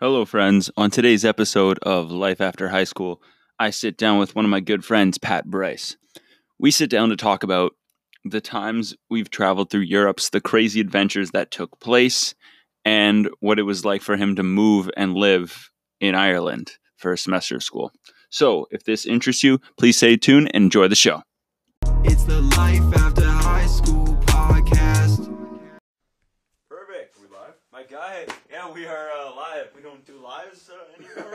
Hello, friends. On today's episode of Life After High School, I sit down with one of my good friends, Pat Bryce. We sit down to talk about the times we've traveled through Europe's, the crazy adventures that took place, and what it was like for him to move and live in Ireland for a semester of school. So, if this interests you, please stay tuned and enjoy the show. It's the Life After High School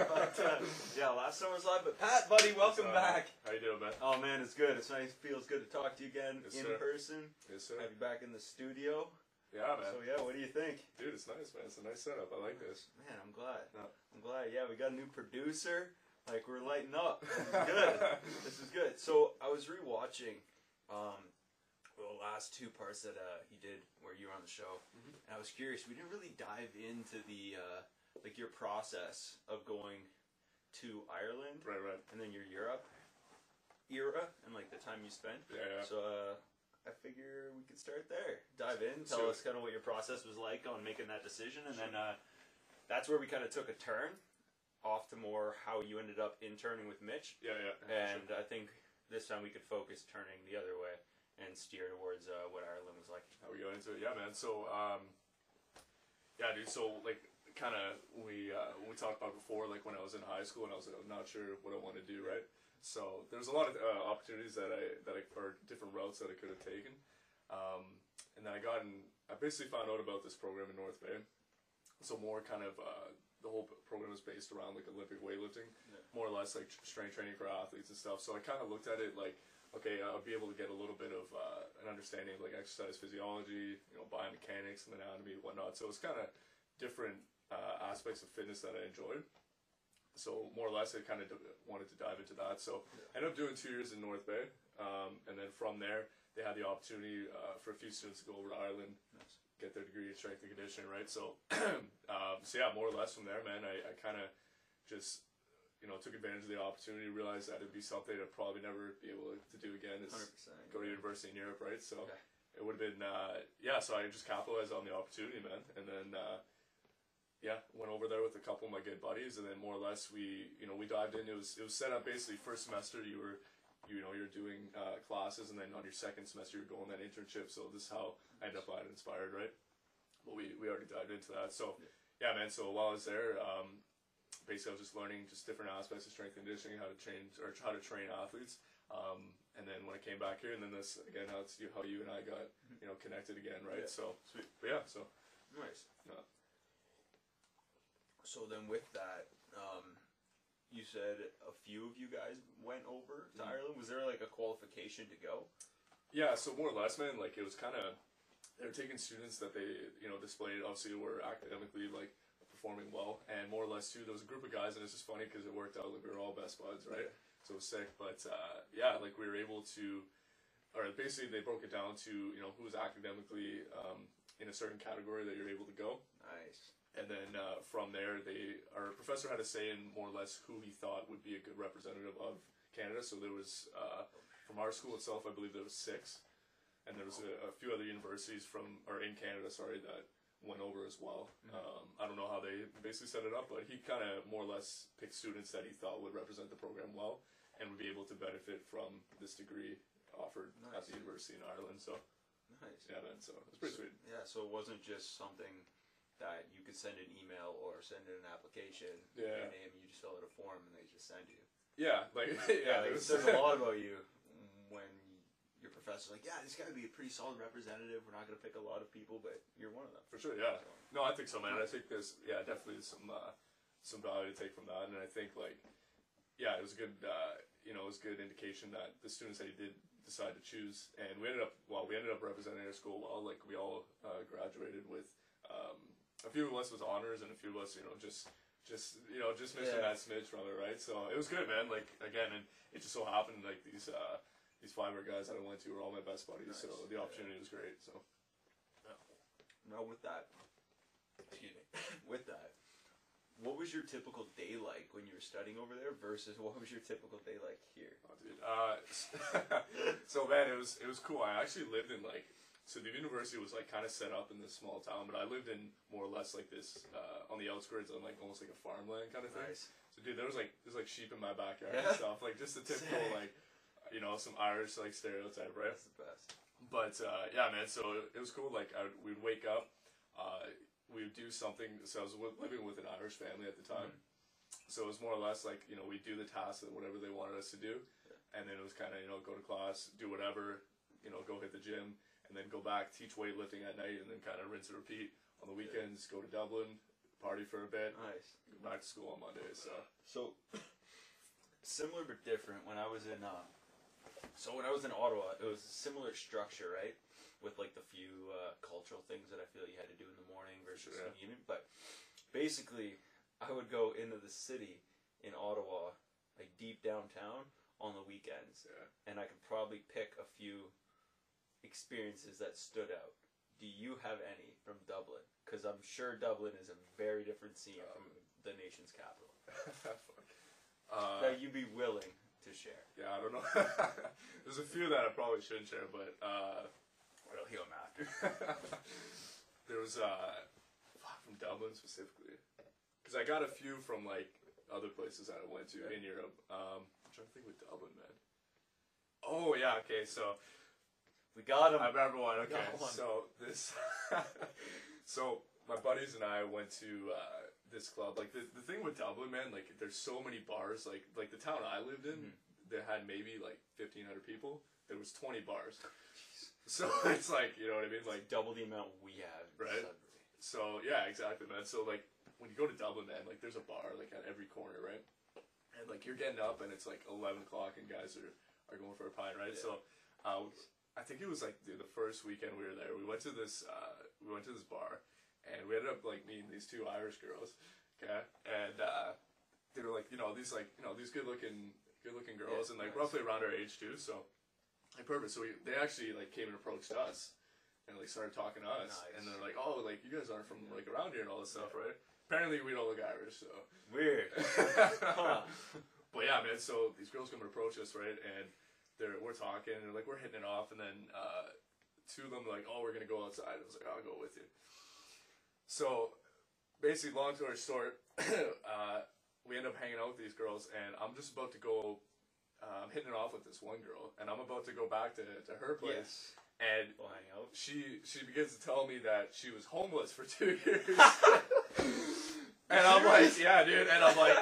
but uh, yeah, last summer's live. But Pat, buddy, welcome up? back. How you doing, man? Oh man, it's good. It's nice. Feels good to talk to you again Yes, in sir. person. Yes, sir. Have you back in the studio. Yeah, man. So yeah, what do you think? Dude, it's nice, man. It's a nice setup. I like this. Man, I'm glad. Yeah. I'm glad. Yeah, we got a new producer. Like we're lighting up. This is good. this is good. So I was rewatching, um, the last two parts that uh, he did where you were on the show, Mhm. and I was curious. We didn't really dive into the uh, like your process of going to Ireland Right, right. and then your Europe era and like the time you spent. Yeah, yeah. So uh, I figure we could start there. Dive in, tell Sure. us kind of what your process was like on making that decision, and then uh, that's where we kind of took a turn off to more how you ended up interning with Mitch, Yeah, yeah. and sure. I think this time we could focus turning the other way and steer towards uh, what Ireland was like. How we go into it? Yeah, man. So, um, yeah, dude. So, like, kind of we uh, we talked about before, like when I was in high school and I was like, I'm not sure what I want to do, right? So there's a lot of uh, opportunities that I that I or different routes that I could have taken, um, and then I got in. I basically found out about this program in North Bay. So more kind of uh, the whole program is based around like Olympic weightlifting, Yeah. more or less like strength training for athletes and stuff. So I kind of looked at it like okay, I'll be able to get a little bit of uh, an understanding of like exercise physiology, you know, biomechanics and anatomy and whatnot. So it's kind of different uh, aspects of fitness that I enjoyed. So more or less, I kind of d- wanted to dive into that. So I ended up doing two years in North Bay, um, and then from there, they had the opportunity uh, for a few students to go over to Ireland, Nice. get their degree in strength and conditioning, right? So, um, so yeah, more or less from there, man, I, I kind of just you know took advantage of the opportunity, realized that it'd be something I'd probably never be able to do again. Is go to university in Europe, right? So Okay. it would have been, uh, yeah. So I just capitalized on the opportunity, man, and then uh, yeah, went over there with a couple of my good buddies, and then more or less we, you know, we dived in. It was it was set up basically first semester you were, you know, you're doing uh, classes, and then on your second semester you're going that internship. So this is how I ended up at Inspired, right? But we we already dived into that. So yeah, man. So while I was there. Um, Basically, I was just learning just different aspects of strength and conditioning, how to train or how to train athletes. Um, and then when I came back here, and then this again, how it's you, how you and I got you know connected again, right? Yeah. So, Sweet. but yeah, so Nice. Yeah. So then, with that, um, you said a few of you guys went over to Mhm. Ireland. Was there like a qualification to go? yeah, so more or less, man, like it was kind of they were taking students that they you know displayed obviously were academically like performing well, and more or less too, there was a group of guys, and it's just funny because it worked out like we were all best buds, right? So it was sick, but uh, yeah, like we were able to, or basically they broke it down to you know who was academically um, in a certain category that you're able to go. Nice. And then uh, from there they our professor had a say in more or less who he thought would be a good representative of Canada. So there was uh, from our school itself, I believe there was six, and there was a, a few other universities from or in Canada, sorry, that went over as well. Um, I don't know how they basically set it up, but he kind of more or less picked students that he thought would represent the program well and would be able to benefit from this degree offered at the university in Ireland. So Nice. yeah, man. So it's pretty sweet. Yeah. So it wasn't just something that you could send an email or send in an application. Yeah. Your name. You just fill out a form and they just send you. Yeah, like yeah, there it says a lot about you when your professor's like, "Yeah, this guy would be a pretty solid representative. We're not going to pick a lot of people, but you're one of them." For sure, yeah. No, I think so, man. I think there's yeah, definitely some uh, some value to take from that, and I think like yeah, it was a good uh, you know it was a good indication that the students that he did decide to choose, and we ended up well, we ended up representing our school well. Like we all uh, graduated with um, a few of us with honors, and a few of us you know just just you know just missing Yeah. that smidge from it, right? So it was good, man. Like again, and it just so happened like these. Uh, these fiber guys that I went to were all my best buddies, so the opportunity was great. So now with that, excuse me, with that, what was your typical day like when you were studying over there versus what was your typical day like here? Oh, dude. Uh, so man, it was it was cool. I actually lived in like So the university was like kind of set up in this small town, but I lived in more or less like this uh, on the outskirts on like almost like a farmland kind of thing. Nice. So dude, there was like there's like sheep in my backyard Yeah. and stuff, like just the typical Sick. like you know some Irish like stereotype, right? That's the best. But uh, yeah, man. So it was cool. Like I would, we'd wake up, uh, we would do something. So I was living with an Irish family at the time. So it was more or less like you know we'd do the tasks and whatever they wanted us to do, and then it was kind of you know go to class, do whatever, you know go hit the gym, and then go back teach weightlifting at night, and then kind of rinse and repeat on the weekends. Go to Dublin, party for a bit, Nice. go back to school on Monday. So So similar but different. When I was in, uh, so when I was in Ottawa, it was a similar structure, right? With like the few uh, cultural things that I feel you had to do in the morning versus Sure, in the evening. But basically, I would go into the city in Ottawa, like deep downtown, on the weekends, yeah. and I could probably pick a few experiences that stood out. Do you have any from Dublin? Because I'm sure Dublin is a very different scene from the nation's capital. Uh, that you'd be willing to share. yeah, I don't know. There's a few that I probably shouldn't share, but uh, We'll heal him after. there was uh, from Dublin specifically, because I got a few from like other places that I went to in Europe. Um, I'm trying to think with Dublin, man. Oh yeah, okay, so We got him. I remember one. Okay, one. so this, so my buddies and I went to uh, this club. Like the the thing with Dublin, man, like there's so many bars. Like like the town I lived in, that had maybe like 1,500 people. There was 20 bars. So it's like you know what I mean, like double the amount we have. Right. So yeah, exactly, man. So like when you go to Dublin, man, like there's a bar like at every corner, right? And like you're getting up and it's like eleven o'clock and guys are, are going for a pint, right? So uh, I think it was like the first weekend we were there. We went to this uh, we went to this bar and we ended up like meeting these two Irish girls, okay? And uh, they were like you know these like you know these good looking good looking girls Yeah, and like nice. roughly around our age too. So like perfect. So we, they actually like came and approached us and like started talking to us, Nice. and they're like, "Oh, like you guys aren't from like around here and all this stuff, right?" Apparently, we don't look Irish, so. Weird. Huh. but yeah, man. So these girls come and approach us, right? And they're we're talking, and like we're hitting it off, and then uh, two of them are like, "Oh, we're gonna go outside." I was like, "I'll go with you." So basically, long story short, uh, we end up hanging out with these girls, and I'm just about to go. Uh, I'm hitting it off with this one girl, and I'm about to go back to, to her place, yes. and out. she she begins to tell me that she was homeless for two years. and I'm like, yeah, dude. And I'm like,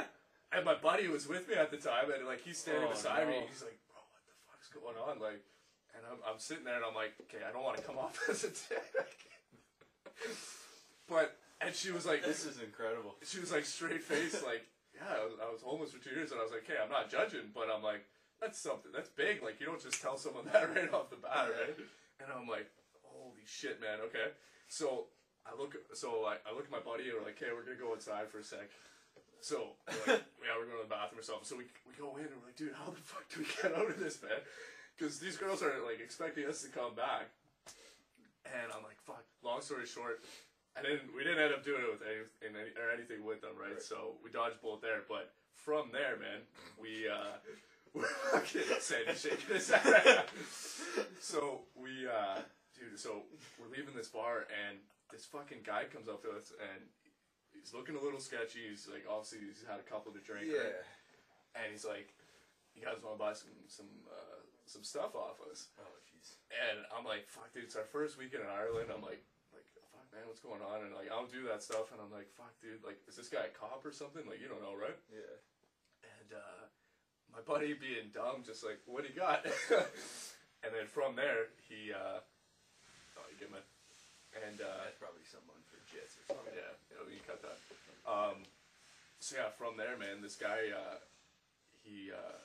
and my buddy was with me at the time, and like he's standing Oh, beside me. no. He's like, bro, what the fuck's going on? Like, and I'm I'm sitting there, and I'm like, okay, I don't want to come off as a dick. but and she was like, This is incredible. she was like straight face, like, yeah, I was, I was homeless for two years, and I was like, okay, I'm not judging, but I'm like, that's something, that's big. Like, you don't just tell someone that right off the bat, right? And I'm like, holy shit, man. Okay, so I look, so I, I look at my buddy, and we're like, okay, we're gonna go outside for a sec. So we're like, yeah, we're going to the bathroom or something. So we we go in, and we're like, dude, how the fuck do we get out of this, man? Because these girls are like expecting us to come back. And I'm like, fuck. Long story short, I didn't. We didn't end up doing it with any, any or anything with them, right? So we dodged both there. But from there, man, we uh, we're fucking Sandy shaking his head. so we, uh, dude. So we're leaving this bar, and this fucking guy comes up to us, and he's looking a little sketchy. He's like, obviously, he's had a couple to drink, right? And he's like, "You guys want to buy some some uh, some stuff off us?" Oh, jeez. And I'm like, fuck, dude, it's our first weekend in Ireland. I'm like, like, fuck, man, what's going on? And like, I don't do that stuff. And I'm like, fuck, dude, like, is this guy a cop or something? Like, you don't know, right? Yeah. And uh, my buddy being dumb, just like, what he got? and then from there, he, uh, oh, you get me. And uh, That's probably someone jits or something. yeah, you know, you cut that. Um, so yeah, from there, man, this guy, uh, he, uh,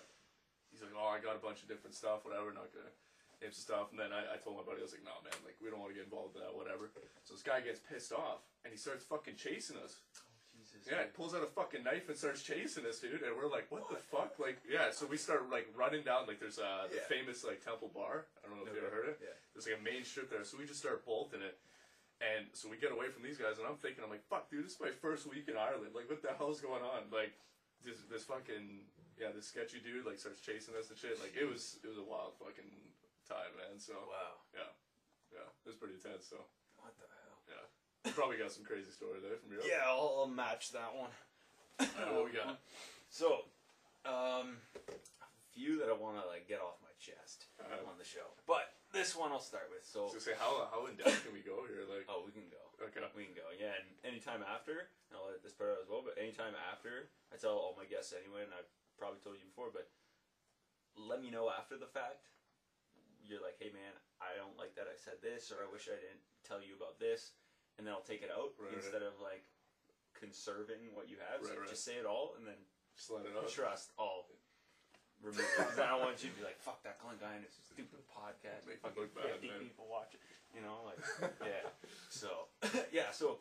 he's like, oh, I got a bunch of different stuff, whatever, not gonna name some stuff. And then I, I told my buddy, I was like, no, man, like, we don't want to get involved in that, whatever. So this guy gets pissed off, and he starts fucking chasing us. Jesus. Yeah, he pulls out a fucking knife and starts chasing us, dude. And we're like, what the fuck? Like, yeah, so we start, like, running down, like, there's uh, the Yeah. famous, like, Temple Bar. I don't know if you ever heard it. Yeah. There's like a main strip there, so we just start bolting it. And so we get away from these guys, and I'm thinking, I'm like, fuck, dude, this is my first week in Ireland. Like, what the hell's going on? Like, this this fucking yeah, this sketchy dude like starts chasing us and shit. Like, it was it was a wild fucking time, man. So Wow. yeah, Yeah, it was pretty intense. So What the hell? yeah, you probably got some crazy story there from Europe. Yeah, I'll, I'll match that one. Alright, what we got? So, um, a few that I want to like get off my chest on the show, but this one I'll start with. So, So say how how in depth can we go here? Like oh, we can go. okay, We can go. Yeah, and anytime after, and I'll let this part out as well. But anytime after, I tell all my guests anyway, and I've probably told you before, but let me know after the fact. You're like, hey man, I don't like that I said this, or I wish I didn't tell you about this, and then I'll take it out Right, right. instead of like conserving what you have. So Right, right. just say it all, and then just let it out. trust all. Remove it. 'Cause I don't want you to be like, fuck that Glenn guy and his stupid podcast. Make Fucking bad, 50 man. people watch it. You know, like, yeah. So, yeah, so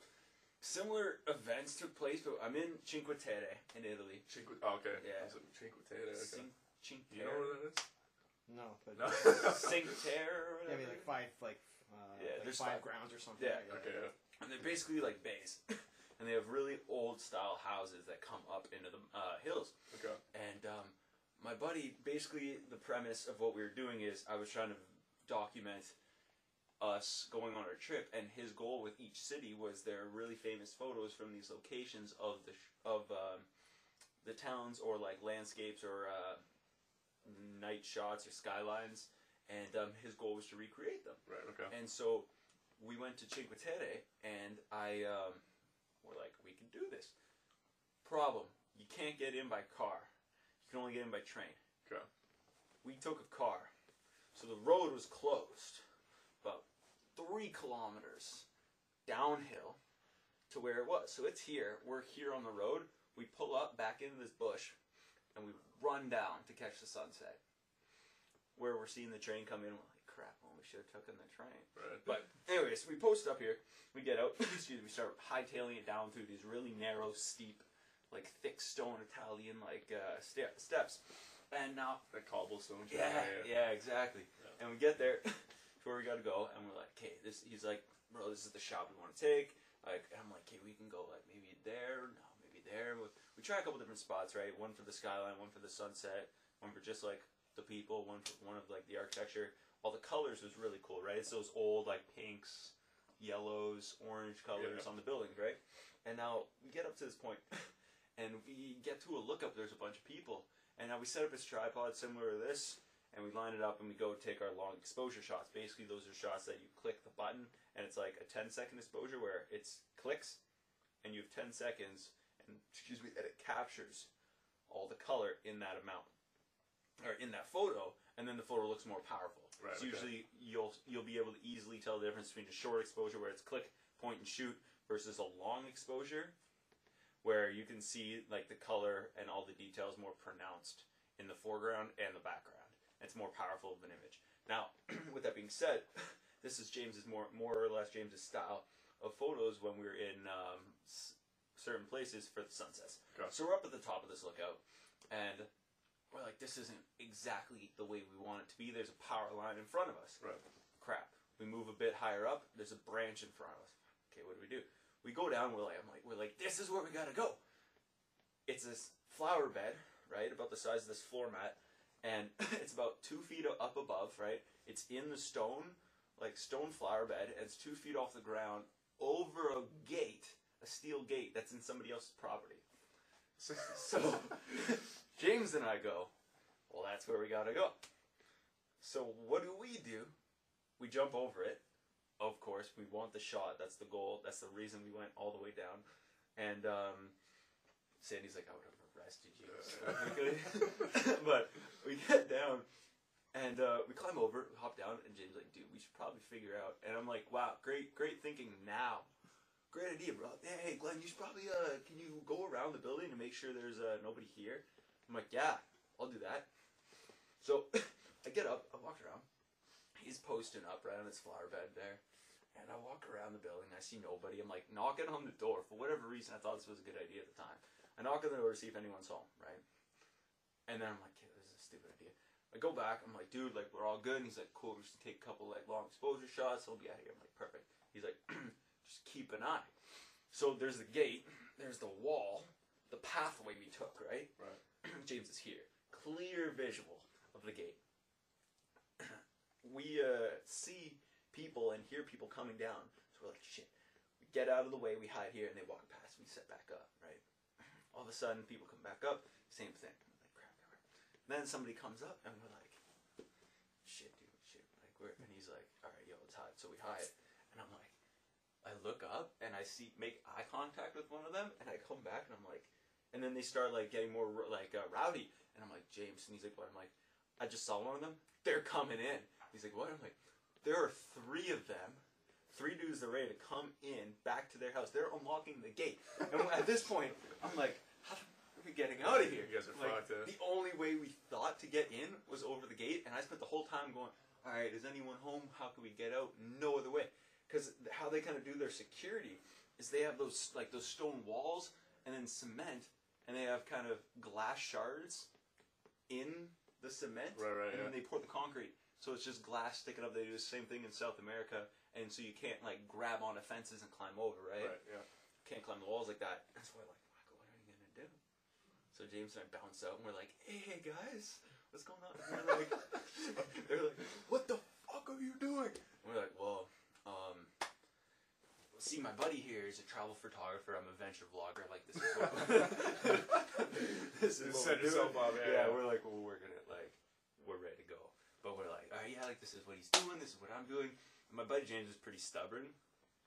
similar events took place, but I'm in Cinque Terre in Italy. Cinque, oh, okay. Yeah. I like, Cinque Terre. Okay. Cin- Cinque You know what that is? No, but No. Cinque Terre or yeah, whatever. maybe like five, like uh, Yeah, like there's five five. grounds or something. Yeah, like okay. Yeah. and they're basically like bays. and they have really old style houses that come up into the uh, hills. Okay. And um, my buddy, basically, the premise of what we were doing is I was trying to document us going on our trip, and his goal with each city was there are really famous photos from these locations of the sh- of um, the towns or like landscapes or uh, night shots or skylines, and um, his goal was to recreate them. Right. Okay. And so we went to Cinque Terre, and I um, we're like, we can do this. Problem: you can't get in by car. You can only get in by train. Okay. We took a car, so the road was closed about three kilometers downhill to where it was. So it's here. We're here on the road. We pull up back into this bush, and we run down to catch the sunset. Where we're seeing the train come in, we're like, crap, well, we should have taken the train. Right. But anyways, we post up here. We get out. excuse me. We start hightailing it down through these really narrow, steep, like thick stone Italian like uh, ste- steps. And now, the cobblestone. trail, yeah, yeah, exactly. And we get there to where we gotta go, and we're like, okay, this. He's like, bro, this is the shot we want to take. Like, and I'm like, okay, we can go like maybe there, no, maybe there. We, we try a couple different spots, right? One for the skyline, one for the sunset, one for just like the people, one for one of like the architecture. All the colors was really cool, right? It's those old like pinks, yellows, orange colors Yeah. on the buildings, right? And now we get up to this point, and we get to a lookup. There's a bunch of people, and now we set up this tripod similar to this, and we line it up, and we go take our long exposure shots. Basically, those are shots that you click the button, and it's like a 10 second exposure where it's clicks, and you have 10 seconds, and excuse me, and it captures all the color in that amount, or in that photo, and then the photo looks more powerful. Right, So okay. usually you'll you'll be able to easily tell the difference between a short exposure where it's click, point, and shoot versus a long exposure where you can see like the color and all the details more pronounced in the foreground and the background. It's more powerful of an image. Now, with that being said, this is James's more more or less James's style of photos when we are in um, s- certain places for the sunsets. So we're up at the top of this lookout, and we're like, this isn't exactly the way we want it to be. There's a power line in front of us Right. crap. We move a bit higher up. There's a branch in front of us. Okay, what do we do? We go down. We're like, I'm like, we're like, this is where we gotta go. It's this flower bed, right, about the size of this floor mat, and it's about two feet up above, right. It's in the stone, like stone flower bed, and it's two feet off the ground over a gate, a steel gate that's in somebody else's property. So James and I go, well, that's where we gotta go. So what do we do? We jump over it. Of course, we want the shot. That's the goal. That's the reason we went all the way down. And um, Sandy's like, I would have arrested you. so but we get down and uh, we climb over, we hop down, and James like, dude, we should probably figure out. And I'm like, wow, great, great thinking now. Great idea, bro. Hey, Glenn, you should probably uh, can you go around the building to make sure there's uh, nobody here? I'm like, yeah, I'll do that. So I get up, I walk around. He's posting up right on his flower bed there. And I walk around the building, I see nobody. I'm like knocking on the door. For whatever reason, I thought this was a good idea at the time. I knock on the door to see if anyone's home, right? And then I'm like, okay, this is a stupid idea. I go back, I'm like, dude, like, we're all good. And he's like, cool, we're just gonna take a couple, like, long exposure shots. I'll be out of here. I'm like, perfect. He's like, just keep an eye. So there's the gate, there's the wall, the pathway we took, right? Right. James is here. Clear visual of the gate. We uh, see people and hear people coming down. So we're like, shit. We get out of the way, we hide here, and they walk past. We set back up, right? All of a sudden, people come back up. Same thing. Like, crap, crap. Then somebody comes up, and we're like, shit, dude, shit. Like, we're, and he's like, all right, yo, let's hide. So we hide, and I'm like, I look up and I see make eye contact with one of them, and I come back and I'm like, and then they start like getting more like uh, rowdy, and I'm like James, and he's like, what? I'm like, I just saw one of them. They're coming in. He's like, what? I'm like, there are three of them. Three dudes that are ready to come in back to their house. They're unlocking the gate. And at this point, I'm like, how are we getting out of here? You guys are like, fucked, eh? The only way we thought to get in was over the gate, and I spent the whole time going, all right, is anyone home? How can we get out? No other way. Because how they kind of do their security is they have those like those stone walls and then cement, and they have kind of glass shards in the cement, Right, right, and then yeah. they pour the concrete. So it's just glass sticking up. They do the same thing in South America, and so you can't like grab onto fences and climb over, right? Right, yeah. Can't climb the walls like that. That's why, like, Michael, what are you gonna do? So James and I bounce out, and we're like, "Hey guys, what's going on?" And we're like, "They're like, what the fuck are you doing?" And we're like, "Well, um, see, my buddy here is a travel photographer. I'm a venture vlogger. Like, this is what this is what set we're doing." up, yeah, yeah. we're like, "Well, we're gonna like, we're ready to go." But we're like, "All right, yeah, like this is what he's doing. This is what I'm doing." And my buddy James is pretty stubborn.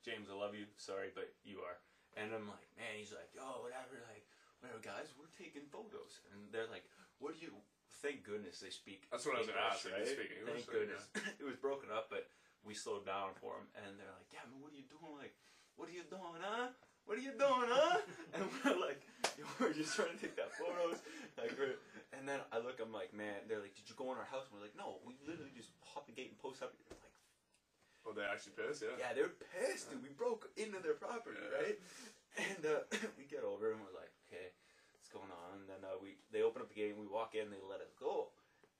James, I love you. Sorry, but you are. And I'm like, man, he's like, yo, whatever, like, whatever, guys, we're taking photos. And they're like, what do you? Thank goodness they speak. That's what I was gonna ask, like, they speak English, Thank goodness. it was broken up, but we slowed down for them, and they're like, yeah, man, what are you doing? Like, what are you doing, huh? What are you doing, huh? and we're like, we're just trying to take that photos. Like, and then I look, I'm like, man, they're like, did you go in our house? And we're like, no, we literally just hop the gate and post up. Like, Oh, they actually pissed, yeah. yeah, they're pissed, dude. We broke into their property, Yeah. right? And uh, we get over and we're like, okay, what's going on? And then uh, we they open up the gate and we walk in, they let us go,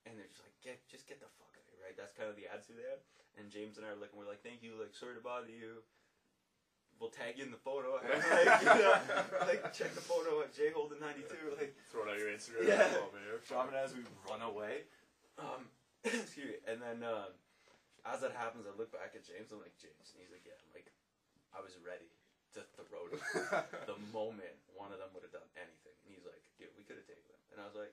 and they're just like, get just get the fuck out of here, right? That's kind of the attitude they have. And James and I are looking, we're like, thank you, like sorry to bother you. We'll tag you in the photo. And like, you know, like check the photo at J Holden ninety two. Like throw it out your Instagram. Yeah. Man, you're dropping fucked. as we run away. Um, excuse me. And then um, as that happens, I look back at James. I'm like, James, and he's like, yeah. I'm like, I was ready to throw them the moment one of them would have done anything. And he's like, dude, we could have taken them. And I was like,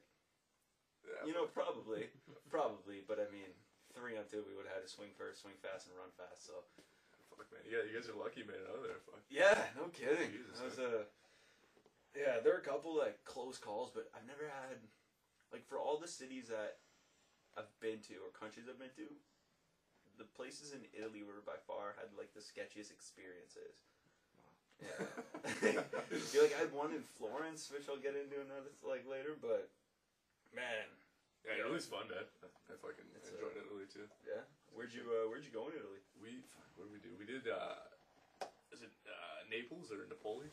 Yeah, you know, probably, probably. But I mean, three on two, we would have had to swing first, swing fast, and run fast. So fuck, man. Yeah, you guys are lucky, man. Out of there, fuck. yeah, no kidding. Jesus, that was a yeah. There are a couple like close calls, but I've never had like for all the cities that I've been to or countries I've been to, the places in Italy were by far had like the sketchiest experiences. Yeah, You're like I had one in Florence, which I'll get into another like later, but man, Yeah, Italy's fun, man. I fucking It's, enjoyed uh, Italy too. yeah. Where'd you uh, Where'd you go in Italy? We fuck, what did we do? We did. uh Is it uh, Naples or Napoli?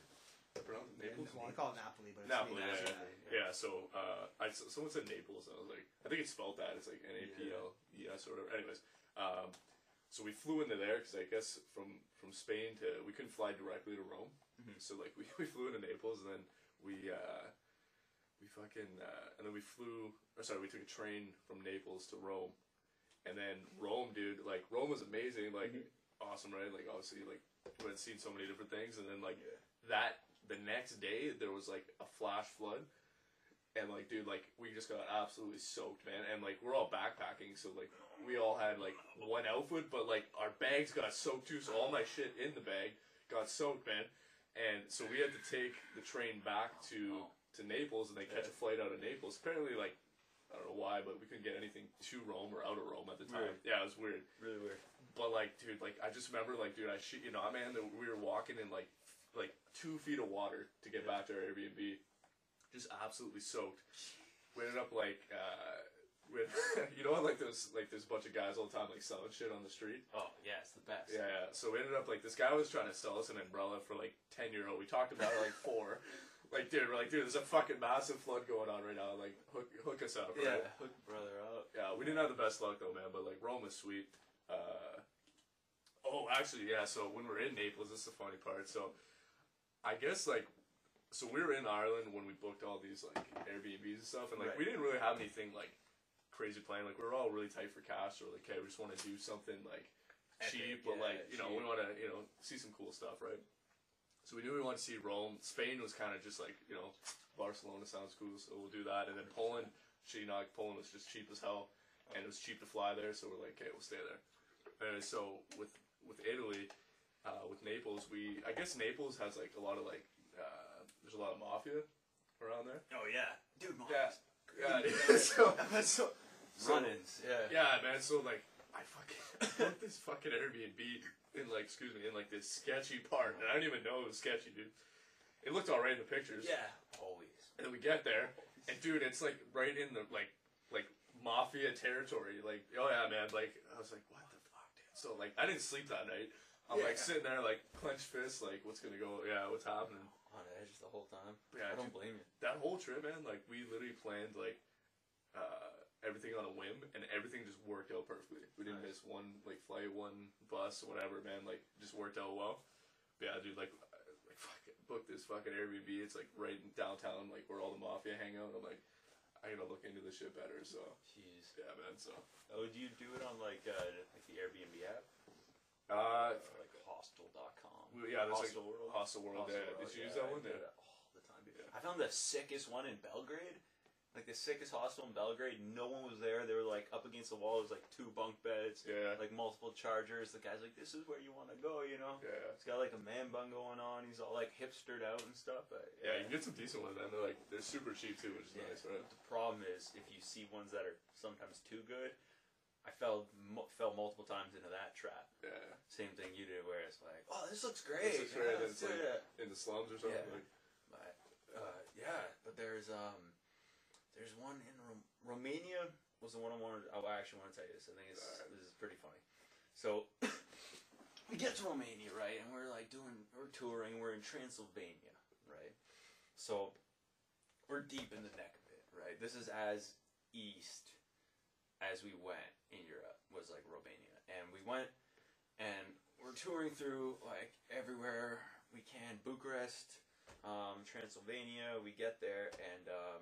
I pronounce it Naples. Well, I call it Napoli, but it's Napoli, named yeah, after yeah. that. Yeah, so uh, I someone said Naples, and I was like, I think it's spelled that. It's like N A P L E S or whatever. Anyways, um, so we flew into there because I guess from from Spain to we couldn't fly directly to Rome, Mhm. so like we, we flew into Naples and then we uh, we fucking uh, and then we flew. Or sorry, we took a train from Naples to Rome, and then Rome, dude, like Rome was amazing, like mm-hmm. awesome, right? Like obviously, like we had seen so many different things, and then like that the next day there was like a flash flood. And like dude like we just got absolutely soaked man. And like we're all backpacking so like we all had like one outfit but like our bags got soaked too so all my shit in the bag got soaked man. And so we had to take the train back to oh. to Naples and then catch a flight out of Naples. Apparently like I don't know why but we couldn't get anything to Rome or out of Rome at the time Weird. yeah it was weird Really weird. but like, dude, like I just remember, like, dude, I shit you not, man, that we were walking in like like two feet of water to get back to our Airbnb, just absolutely soaked. We ended up like, uh, with you know, like there's like there's a bunch of guys all the time like selling shit on the street. Oh yeah, it's the best. Yeah, yeah. So we ended up like this guy was trying to sell us an umbrella for like ten euro. We talked about it like four. Like, dude, we're like, dude, there's a fucking massive flood going on right now. Like, hook, hook us up, right? Yeah, hook brother up. Yeah, we didn't have the best luck though, man. But like Rome is sweet. Uh, oh, actually, yeah. So when we're in Naples, this is the funny part. So I guess like, so we were in Ireland when we booked all these like Airbnbs and stuff, and like Right. we didn't really have anything like crazy planned. Like we were all really tight for cash, or like, okay, we just want to do something like cheap, Epic, but yeah, like you know we want to you know see some cool stuff, right? So we knew we wanted to see Rome. Spain was kind of just like you know Barcelona sounds cool, so we'll do that. And then Poland, shitty knock, Poland was just cheap as hell, and it was cheap to fly there, so we're like, okay, we'll stay there. And so with with Italy, uh, with Naples, we I guess Naples has like a lot of like uh, there's a lot of mafia around there. Oh yeah, dude. Yeah, yeah. so, so so- Run-ins. Yeah. yeah, man. So like, I fucking booked this fucking Airbnb in like, excuse me, in like this sketchy part, and I didn't even know it was sketchy, dude. It looked alright in the pictures. Yeah. Always. And then we get there, and dude, it's like right in the like like mafia territory. Like, oh yeah, man. Like, I was like, what the fuck, dude. So like, I didn't sleep that night. I'm like sitting there, like clenched fists, like, what's gonna go? Yeah, what's happening? On edge the whole time. Yeah, I don't dude. blame you. that whole trip, man, like we literally planned like uh, everything on a whim, and everything just worked out perfectly. We didn't Nice. miss one like flight, one bus, whatever, man. Like just worked out well. But yeah, dude, like, like fucking book this fucking Airbnb. It's like right in downtown, like where all the mafia hang out. I'm like, I gotta look into this shit better. So Jeez. yeah, man. So Oh, do you do it on like uh, like the Airbnb app? uh, Or like hostel.com? we- yeah, like Hostel World. Hostel World. Hostel yeah, World, did you use that I one? Yeah. all the time. dude. Yeah. I found the sickest one in Belgrade. Like the sickest hostel in Belgrade, no one was there. They were like up against the wall. It was like two bunk beds, Yeah. like multiple chargers. The guy's like, "This is where you want to go," you know. Yeah. He's got like a man bun going on. He's all like hipstered out and stuff. But, Yeah, you can get some decent ones, man. They're like they're super cheap too, which is Yeah. nice, right? The problem is if you see ones that are sometimes too good. I fell mo- fell multiple times into that trap. Yeah. Same thing you did, where it's like, oh, this looks great. looks great, yeah, and it's like- it." In the slums or something. Yeah. Like, But uh, yeah, but there's um, there's one in Rom- Romania was the one I wanted. Oh, I actually want to tell you this. I think it's, Alright. this is pretty funny. So we get to Romania, right, and we're like doing, we're touring. We're in Transylvania, right. So we're deep in the neck of it, right. This is as east as we went in Europe was like Romania, and we went and we're touring through like everywhere we can. Bucharest, um, Transylvania. We get there and um,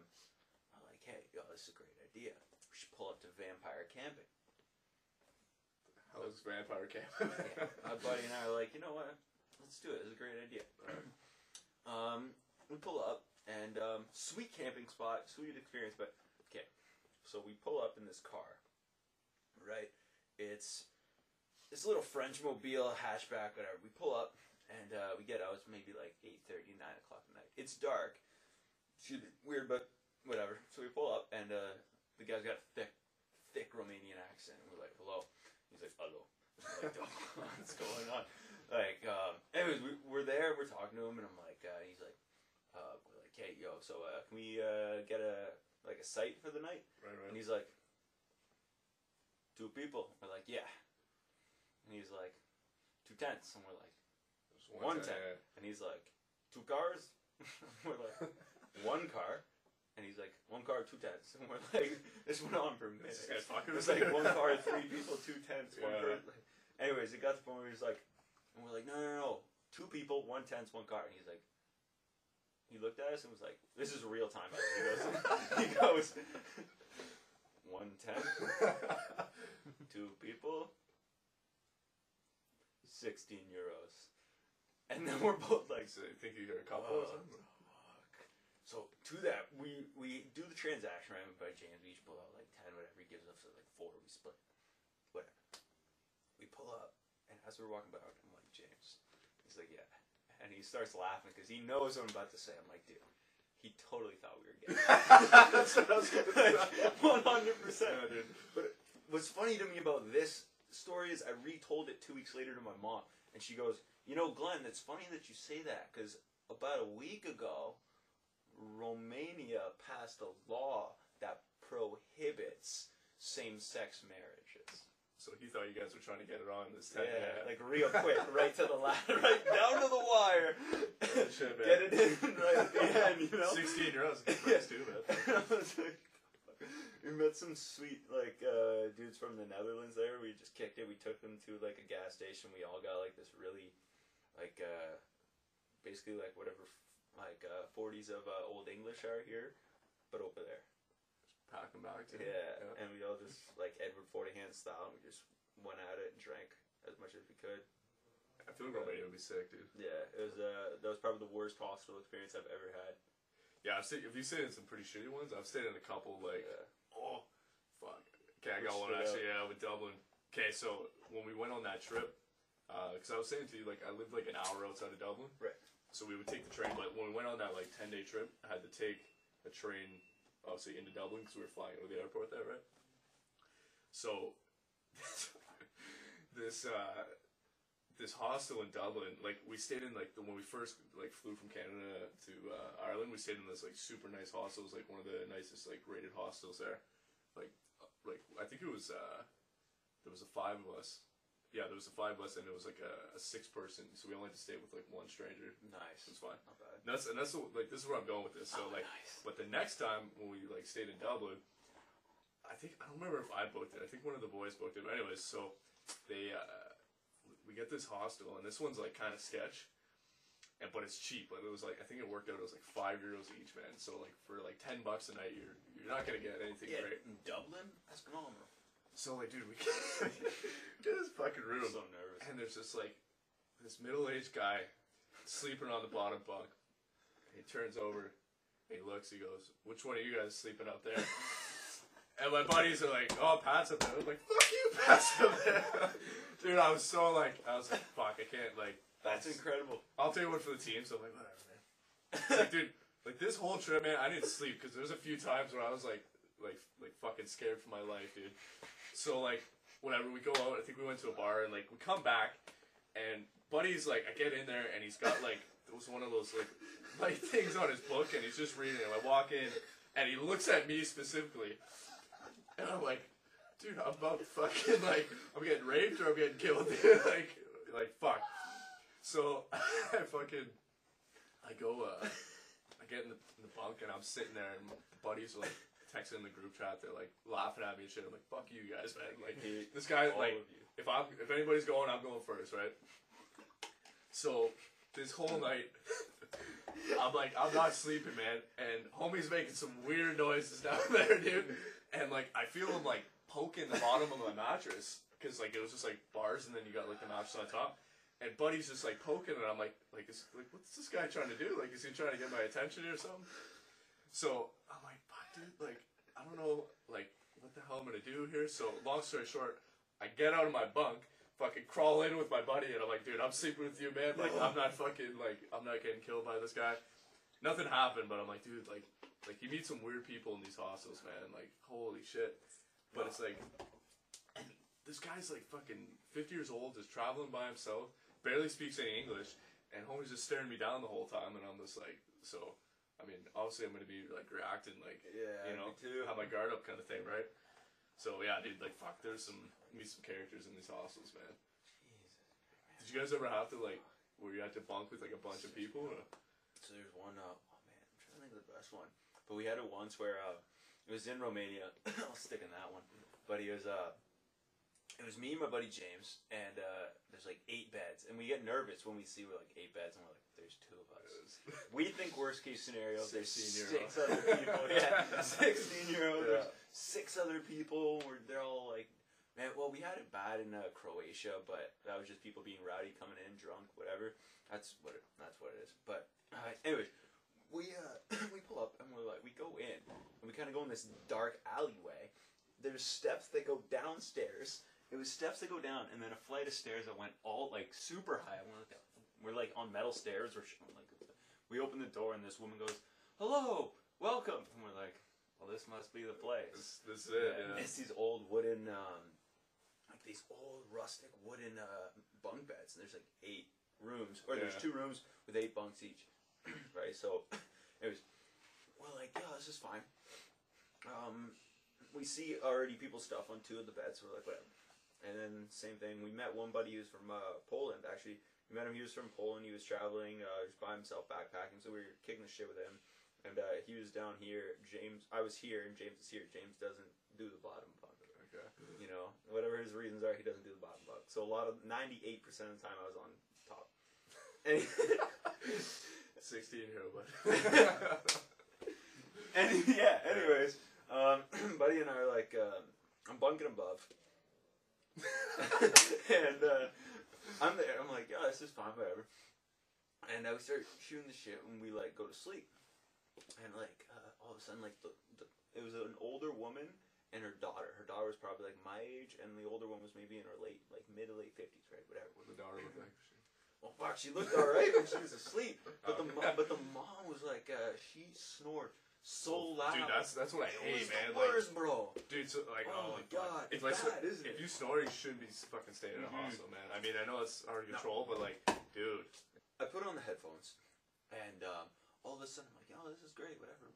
like, hey, yo, this is a great idea. We should pull up to Vampire Camping. how was Vampire Camp? Yeah, my buddy and I are like, you know what? Let's do it. It's a great idea. um, we pull up and um, sweet camping spot, sweet experience. But okay, so we pull up in this car, right? It's this little French mobile hatchback, whatever. We pull up and uh, we get out. It's maybe like 8.30, 9 o'clock at night. It's dark. Excuse me, weird, but whatever. So we pull up and uh, the guy's got a thick, thick Romanian accent. We're like, hello. He's like, hello. Like, "Oh, what's going on? Like, um, anyways, we, we're there, we're talking to him, and I'm like, uh, he's like, uh, we're like, hey, yo, so uh, can we uh, get a like a site for the night? right, right. And he's like, two people. We're like, yeah. And he's like, two tents. And we're like, Just one time, tent. and he's like, two cars. we're like, one car. And he's like, one car, two tents. And we're like, this went on for minutes. This guy's It was like one car, three people, two tents, one Yeah. person. Anyways, it got to the point where he's like, and we're like, no, no, no, two people, one tent, one car. And he's like, he looked at us and was like, this is real time. He goes, he goes, one tent, two people, 16 euros. And then we're both like, So you think you got a couple or uh, something? So to that, we we do the transaction right by James. We each pull out like ten, whatever he gives us, like four. We split, whatever. We pull up, and as we're walking back, I'm like James. He's like, yeah, and he starts laughing because he knows what I'm about to say. I'm like, dude, he totally thought we were gay. That's what I was gonna say. One hundred percent. Dude. But what's funny to me about this story is I retold it two weeks later to my mom, and she goes, "You know, Glenn, it's funny that you say that because about a week ago, Romania passed a law that prohibits same-sex marriages. So he thought you guys were trying to get it on this time. Yeah, tent. like real quick, right to the last, right down to the wire. Oh, shit. Get it in right at the end, you know. 16 euros. Good price too, man. I was like, we met some sweet like uh, dudes from the Netherlands there. We just kicked it. We took them to like a gas station. We all got like this really like uh, basically like whatever like uh, 40s of uh, old English are here, but over there. Pack them back to Yeah, and we all just like Edward Forty Hand style. We just went at it and drank as much as we could. I feel like Romania would be sick, dude. Yeah, it was uh that was probably the worst hostel experience I've ever had. Yeah, I've stayed. If you stayed in some pretty shitty ones, I've stayed in a couple like, Yeah. oh, fuck. Okay, I got Which one actually. Yeah, with Dublin. Okay, so when we went on that trip, because I was saying to you, like, I lived like an hour outside of Dublin. Right. So we would take the train, but when we went on that like ten day trip, I had to take a train, obviously into Dublin because we were flying over the airport there, right? So this uh, this hostel in Dublin, like we stayed in like the when we first like flew from Canada to uh, Ireland, we stayed in this like super nice hostel. It was like one of the nicest like rated hostels there. Like like I think it was uh, there was a five of us. Yeah, there was a five of us, and it was like a, a six person. So we only had to stay with like one stranger. Nice. It was fine. Not bad. And that's and that's the, like this is where I'm going with this. So Oh, like, nice. but the next time when we like stayed in Dublin, I think I don't remember if I booked it. I think one of the boys booked it. But anyways, so they uh, we get this hostel, and this one's like kind of sketch, and but it's cheap. Like it was like I think it worked out. It was like five euros each, man. So like for like ten bucks a night, you're you're not gonna get anything Yeah, great. in Dublin? That's phenomenal. So like, dude, we get, get this fucking room. I'm so nervous. And there's just like this middle-aged guy sleeping on the bottom bunk. He turns over, he looks, he goes, "Which one of you guys is sleeping up there?" and my buddies are like, "Oh, Pat's up there." I'm like, "Fuck you, Pat's up there." Dude, I was so like, I was like, "Fuck, I can't like." That's incredible. I'll take one for the team. So I'm like, whatever, man. Like, dude, like this whole trip, man, I didn't sleep because there's a few times where I was like, like, like fucking scared for my life, dude. So like, whenever we go out, I think we went to a bar and like we come back, and Buddy's like, I get in there and he's got like it was one of those like like things on his book and he's just reading it. I walk in and he looks at me specifically, and I'm like, dude, I'm about fucking like I'm getting raped or I'm getting killed, like, like fuck. So I fucking I go uh I get in the, in the bunk and I'm sitting there and buddies like texting in the group chat. They're like laughing at me and shit. I'm like, fuck you guys, man. Like this guy, like if I'm if anybody's going, I'm going first, right? So this whole night, I'm like I'm not sleeping, man, and homie's making some weird noises down there, dude. And like I feel him like poking the bottom of my mattress because like it was just like bars, and then you got like the mattress on top. And Buddy's just like poking and I'm like, like, is, like, what's this guy trying to do? Like, is he trying to get my attention or something? So like, I don't know, like, what the hell I'm gonna do here. So long story short, I get out of my bunk, fucking crawl in with my buddy, and I'm like, dude, I'm sleeping with you, man. Like, I'm not fucking like, I'm not getting killed by this guy. Nothing happened, but I'm like, dude, like, like you meet some weird people in these hostels, man. Like, holy shit. But it's like, this guy's like fucking 50 years old, is traveling by himself, barely speaks any English, and homie's just staring me down the whole time, and I'm just like, so. I mean, obviously, I'm gonna be like reacting like Yeah, you know, me too. have my guard up kind of thing, right? So yeah, dude, like fuck, there's some meet some characters in these hostels, man. Jesus. Did you guys ever have to like where you had to bunk with like a bunch of people? Or? So there's one. Uh, oh man, I'm trying to think of the best one. But we had it once where uh, it was in Romania. I'll stick in that one. But he was uh, it was me and my buddy James, and uh, there's like eight beds, and we get nervous when we see we're like eight beds, and we're like, there's two of us. We think worst case scenario, there's 16-year-old. six other people. Yeah, sixteen year old. Yeah. There's six other people. Where they're all like, man. Well, we had it bad in uh, Croatia, but that was just people being rowdy, coming in drunk, whatever. That's what it, that's what it is. But uh, anyways, we uh, we pull up and we're like, we go in and we kind of go in this dark alleyway. There's steps that go downstairs. It was steps that go down, and then a flight of stairs that went all like super high. We're like, we're like on metal stairs. We're sh- like, we open the door, and this woman goes, "Hello, welcome." And we're like, "Well, this must be the place." This, this is it. Yeah, Yeah. It's these old wooden, um, like these old rustic wooden uh, bunk beds. And there's like eight rooms, or there's two rooms with eight bunks each, right? So it was, well, like yeah, this is fine. Um, we see already people's stuff on two of the beds. So we're like, whatever. And then same thing. We met one buddy who's from uh, Poland. Actually, we met him. He was from Poland. He was traveling uh, just by himself, backpacking. So we were kicking the shit with him. And uh, he was down here. James, I was here, and James is here. James doesn't do the bottom bunk. Okay. You know, whatever his reasons are, he doesn't do the bottom bunk. So a lot of ninety-eight percent of the time, I was on top. And, 16 year old, but and yeah, anyways, um, Buddy and I are like, um, I'm bunking above, and uh, this is fine, whatever. And uh, we start shooting the shit when we like go to sleep, and like uh, all of a sudden, like the, the it was an older woman and her daughter. Her daughter was probably like my age, and the older one was maybe in her late, like mid to late fifties, right? Whatever. What the daughter look like? Well, fuck, she looked alright when she was asleep, but the Okay. mom, but the mom was like, uh, she snored so loud. Dude, that's that's what I it hate, was man. the Like, bro. dude, so like, Oh my. God, If, it's so- bad, isn't if it? you snore, you shouldn't be fucking staying in a Mhm. hospital, man. I mean, I know it's out of control, but like, dude, I put on the headphones, and um, all of a sudden I'm like, oh, this is great, whatever.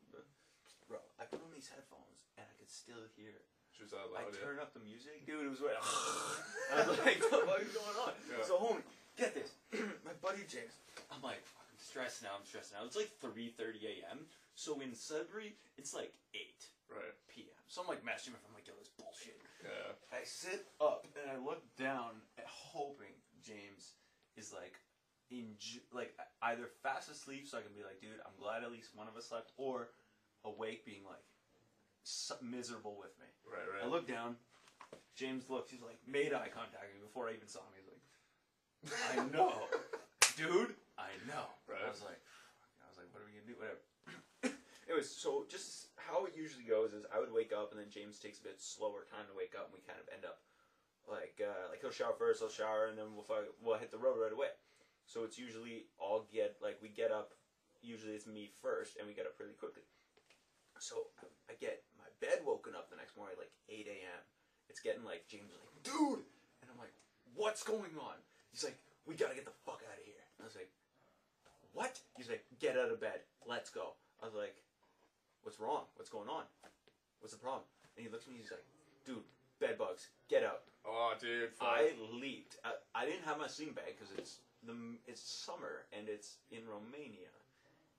Bro, I put on these headphones, and I could still hear it. she was out I loud. Yeah. turn up the music, dude. It was like, I was like, "What the fuck is going on?" Yeah. So, homie, get this. My buddy James. I'm like, I'm stressed now. I'm stressed now. It's like 3:30 a.m. So in Sudbury, it's like 8 Right. p.m. So I'm like messaging him. I'm like, yo, this bullshit. Yeah. I sit up and I look down, at hoping James is like in like either fast asleep, so I can be like, dude, I'm glad at least one of us slept, or awake, being like miserable with me. Right. right. I look down. James looks. He's like made eye contact with me before I even saw him. He's like, I know, dude. I know. Right. I was like. I was like, what are we gonna do? Whatever. Anyways, so just how it usually goes is I would wake up and then James takes a bit slower time to wake up and we kind of end up like uh, like he'll shower first, I'll shower, and then we'll we'll hit the road right away. So it's usually all get like we get up. Usually it's me first, and we get up really quickly. So I- I get my bed woken up the next morning like 8 a.m. It's getting like James like, dude, and I'm like, what's going on? He's like, we gotta get the fuck out of here. I was like, what? He's like, get out of bed, let's go. I was like, what's wrong? What's going on? What's the problem? And he looks at me, he's like, dude, bed bugs, get out. Oh, dude. Fuck. I leaped. I, I didn't have my sleeping bag because it's the it's summer and it's in Romania.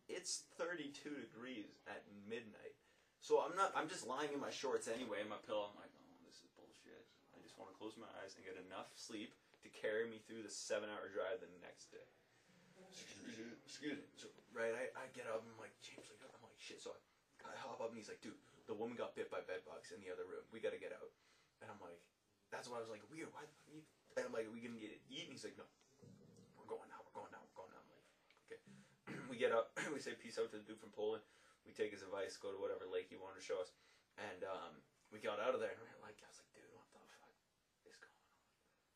It's 32 degrees at midnight. So I'm not. I'm just lying in my shorts anyway, in my pillow. I'm like, oh, this is bullshit. I just want to close my eyes and get enough sleep to carry me through the seven-hour drive the next day. Excuse me. Excuse me. So, right, I, I get up and I'm like, James, like, I'm like, shit. So I, I hop up and he's like, dude, the woman got bit by bed bugs in the other room. We gotta get out. And I'm like, that's why I was like, weird. Why the fuck are you? And I'm like, are we gonna get it eat? And he's like, no. We're going now. We're going now. We're going now. I'm like, okay. we get up. we say peace out to the dude from Poland. We take his advice, go to whatever lake he wanted to show us, and um, we got out of there. And we we're like, I was like, dude, what the fuck is going on?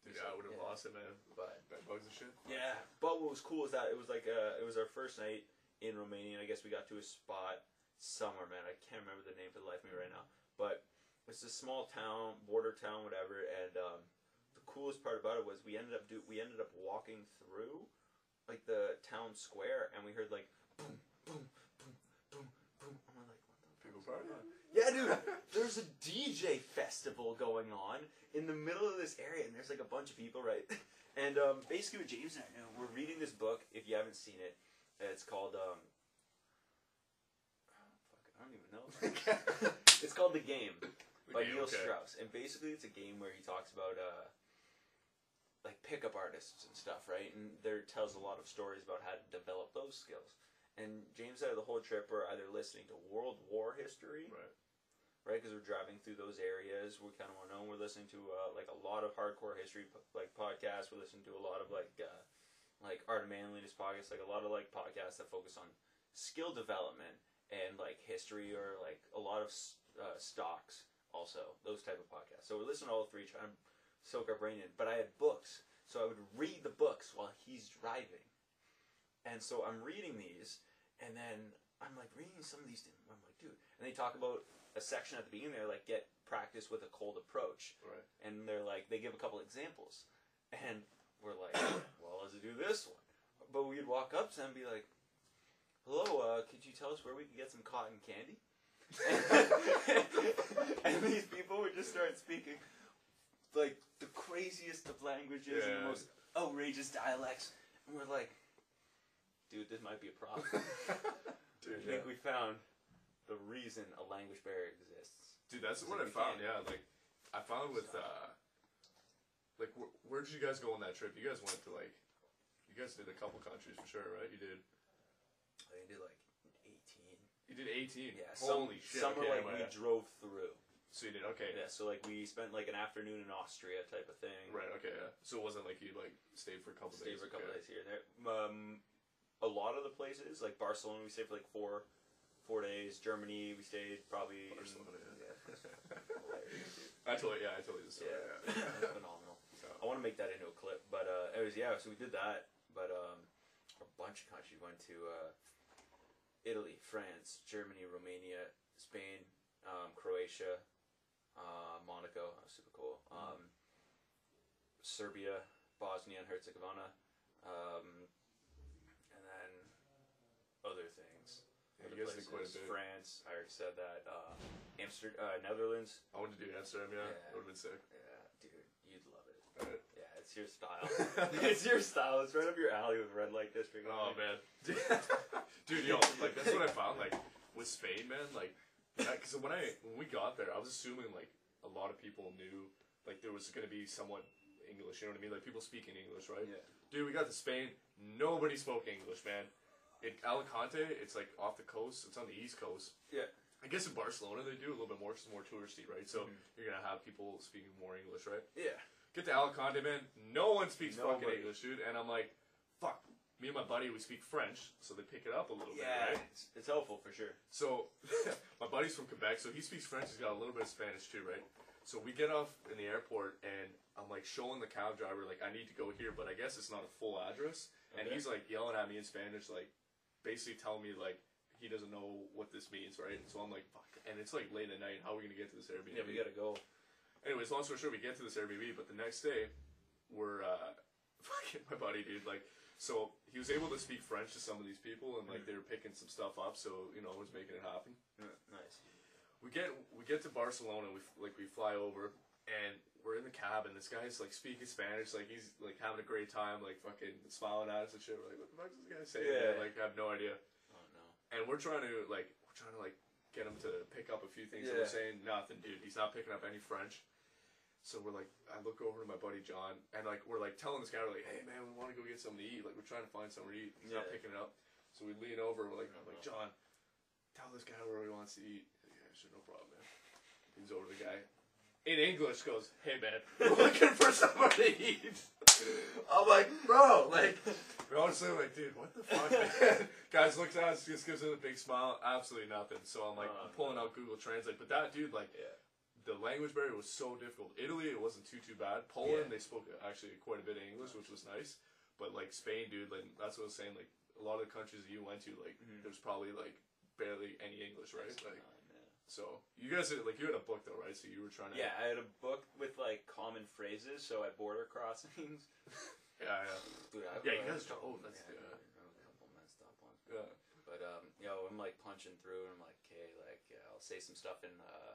Dude, yeah, I would have Yeah. lost it, man. But Bed bugs and shit. yeah, but what was cool is that it was like uh, it was our first night in Romania, and I guess we got to a spot somewhere, man. I can't remember the name for the life of me right now, but it's a small town, border town, whatever. And um, the coolest part about it was we ended up do we ended up walking through like the town square, and we heard like boom, boom, boom, boom, boom. We're like, what the People party. yeah, dude. There's a DJ festival going on in the middle of this area, and there's like a bunch of people, right? And um, basically, what James and I know, we're reading this book. If you haven't seen it, it's called um, don't even know. it's called The Game by Okay, Neil okay. Strauss, and basically, it's a game where he talks about uh, like pickup artists and stuff, right? And there tells a lot of stories about how to develop those skills. And James and I, the whole trip, were either listening to World War history, Right. right? Because we're driving through those areas. We kind of want to know. We're listening to uh, like a lot of hardcore history like podcasts. We're listening to a lot of like uh, like art and manliness podcasts, like a lot of like podcasts that focus on skill development and like history or like a lot of uh, stocks. Also, those type of podcasts. So we're listening to all three, trying to soak our brain in. But I had books, so I would read the books while he's driving. And so I'm reading these, and then I'm like reading some of these things. I'm like, dude. And they talk about a section at the beginning there, like get practice with a cold approach. Right. And they're like, they give a couple examples, and we're like, well, let's do this one. But we'd walk up to them and be like, hello, uh, could you tell us where we can get some cotton candy? and these people would just start speaking like the craziest of languages and the most outrageous dialects, and we're like, dude, this might be a problem. Dude, I think yeah. we found the reason a language barrier exists. Dude, that's what like I found. Yeah, like I found with uh, like wh- where did you guys go on that trip? You guys went to like, you guys did a couple countries for sure, right? You did. I I did like 18. You did eighteen. Yeah, some, Holy shit! some were okay, like my- we drove through. So you did okay. Yeah, so like we spent like an afternoon in Austria type of thing. Right. Okay. Yeah. So it wasn't like you like stayed for a couple Stayed days. for a couple okay. days here and there. Um, a lot of the places, like Barcelona, we stayed for like four, four days. Germany, we stayed probably. in- Barcelona, yeah. I totally. Yeah, I totally you the story. Yeah, Yeah. that's phenomenal. I want to make that into a clip, but uh, it was yeah. So we did that, but um, a bunch of countries we went to uh, Italy, France, Germany, Romania, Spain, um, Croatia, uh, Monaco. That was super cool. Um, Serbia, Bosnia and Herzegovina, um, and then other things. Yeah, Other you guys did quite a places. bit. France, I already said that. Uh, Amsterdam, uh, Netherlands. I wanted to do Amsterdam. Yeah, Yeah. would have been sick. Yeah, dude, you'd love it. Alright. Yeah, it's your style. it's your style. It's right up your alley with red light district. Oh man, dude, yo, like that's what I found. Like with Spain, man, like because when I when we got there, I was assuming like a lot of people knew like there was gonna be somewhat English. You know what I mean? Like people speaking English, right? Yeah. Dude, we got to Spain. Nobody spoke English, man. In Alicante, it's like off the coast. It's on the east coast. Yeah. I guess in Barcelona they do a little bit more, 'cause it's more touristy, right? So Mhm. you're gonna have people speaking more English, right? Yeah. Get to Alicante, man. No one speaks fucking English, dude. And I'm like, fuck. Me and my buddy, we speak French, so they pick it up a little Yeah. bit, right? It's, it's helpful for sure. So my buddy's from Quebec, so he speaks French. He's got a little bit of Spanish too, right? So we get off in the airport, and I'm like showing the cab driver like I need to go here, but I guess it's not a full address. And he's like yelling at me in Spanish, like basically telling me like he doesn't know what this means, right? So I'm like, fuck. And it's like late at night. How are we gonna get to this Airbnb? Yeah, we gotta go. Anyways, long story short, we get to this Airbnb, but the next day, we're uh, fucking my buddy, dude. Like, so he was able to speak French to some of these people, and like they were picking some stuff up, so you know, it was making it happen. Nice. We get we get to Barcelona, we f- like we fly over, and we're in the cab, and this guy's like speaking Spanish, like he's like having a great time, like fucking smiling at us and shit. We're like, what the fuck is this guy saying? Yeah. man? Like, I have no idea. Oh no. And we're trying to like we're trying to like get him to pick up a few things. And Yeah. we're saying nothing, dude. He's not picking up any French. So we're like, I look over to my buddy John, and like we're like telling this guy, we're like, hey man, we want to go get something to eat. Like we're trying to find somewhere to eat. He's not Yeah. picking it up. So we lean over. We're like, I'm like. John, tell this guy where he wants to eat. He's like, yeah, sure, no problem, man. Leans over to the guy. In English, goes, "Hey man, we're looking for somewhere to eat." I'm like, bro, like, we're all like, dude, what the fuck, man? Guys looks at us, just gives us a big smile, absolutely nothing. So I'm like, I'm pulling out Google Translate, but that dude, like, Yeah. the language barrier was so difficult. Italy, it wasn't too too bad. Poland, Yeah. they spoke uh, actually quite a bit of English, which was nice. But like Spain, dude, like that's what I was saying. Like a lot of the countries that you went to, like Mhm. there's probably like barely any English, right? Like man. So, you guys like you had a book though, right? So you were trying to Yeah, I had a book with like common phrases. So at border crossings, yeah, yeah. dude, I, Yeah, you guys don't- oh, that's- yeah, yeah. I was a couple messed up ones. Yeah. But um, yo, I'm like punching through, and I'm like, okay, like yeah, I'll say some stuff in uh,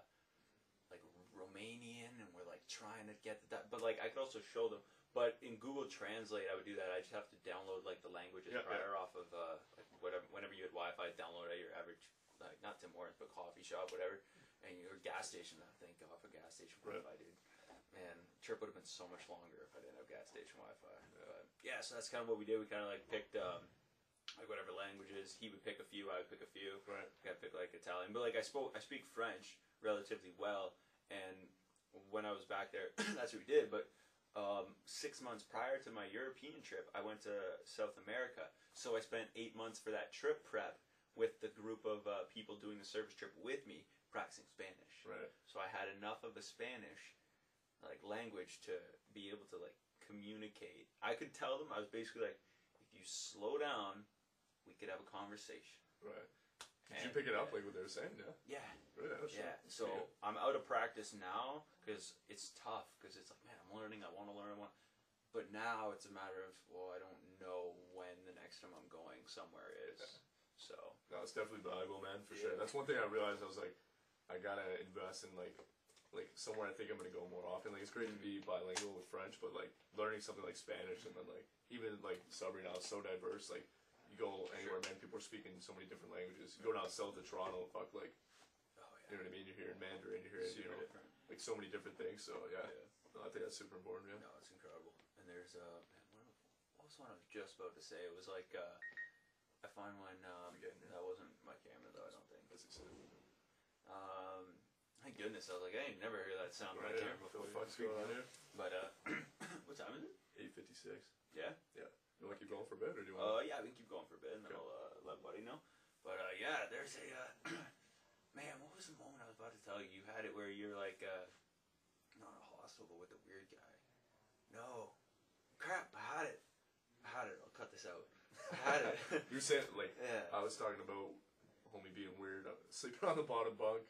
like Romanian, and we're like trying to get that. But like, I could also show them. But in Google Translate, I would do that. I just have to download like the languages Yeah, prior off of uh, like whatever. Whenever you had Wi-Fi, download at your average, like not Tim Hortons, but coffee shop, whatever, and your gas station. I think off a gas station Right. Wi-Fi, dude. Man, trip would have been so much longer if I didn't have gas station Wi-Fi. But yeah, so that's kind of what we did. We kind of like picked um, like whatever languages. He would pick a few. I would pick a few. Right. I pick like Italian, but like I spoke, I speak French relatively well, and when I was back there, that's what we did. But um, six months prior to my European trip, I went to South America, so I spent eight months for that trip prep with the group of uh, people doing the service trip with me, practicing Spanish. Right. So I had enough of the Spanish, like language, to be able to like communicate. I could tell them I was basically like, if you slow down, we could have a conversation. Right. Did And- you pick it up like what they were saying? Yeah. Yeah? That's yeah. right. So Yeah. I'm out of practice now because it's tough. Because it's like, man, I'm learning. I want to learn. I want. But now it's a matter of, well, I don't know when the next time I'm going somewhere is. So No, it's definitely valuable, man, for sure. Yeah. That's one thing I realized. I was like, I gotta invest in like, like somewhere I think I'm gonna go more often. Like, it's great to be bilingual with French, but like learning something like Spanish and then like even like Sudbury now is so diverse. Like, you go anywhere, man, people are speaking so many different languages. You go down south of Toronto, fuck, like, oh you know what I mean? You're hearing Mandarin, you're hearing, you know, different. like so many different things. So yeah, Yeah. No, I think that's super important. Yeah. No, it's incredible. And there's uh, man, what, what was one I was just about to say? It was like uh, I find when um, that wasn't my camera though. I don't think. That's exciting. Um, thank goodness. I was like, I ain't never heard that sound Right, right yeah. there before. What the fuck's here? But uh, what time is it? Eight fifty six. Yeah. Yeah. You want to keep going for a bit, or do you Uh, want? yeah, we can keep going for a bit, and then Okay. I'll uh, let Buddy know. But uh, yeah, there's a uh, man. What was the moment I was about to tell you? You had it where you're like, uh, not a hostel, but with the weird guy. No, crap! I had it. I had it. I'll cut this out. I had it. you were saying like yeah. I was talking about homie being weird, uh, sleeping on the bottom bunk.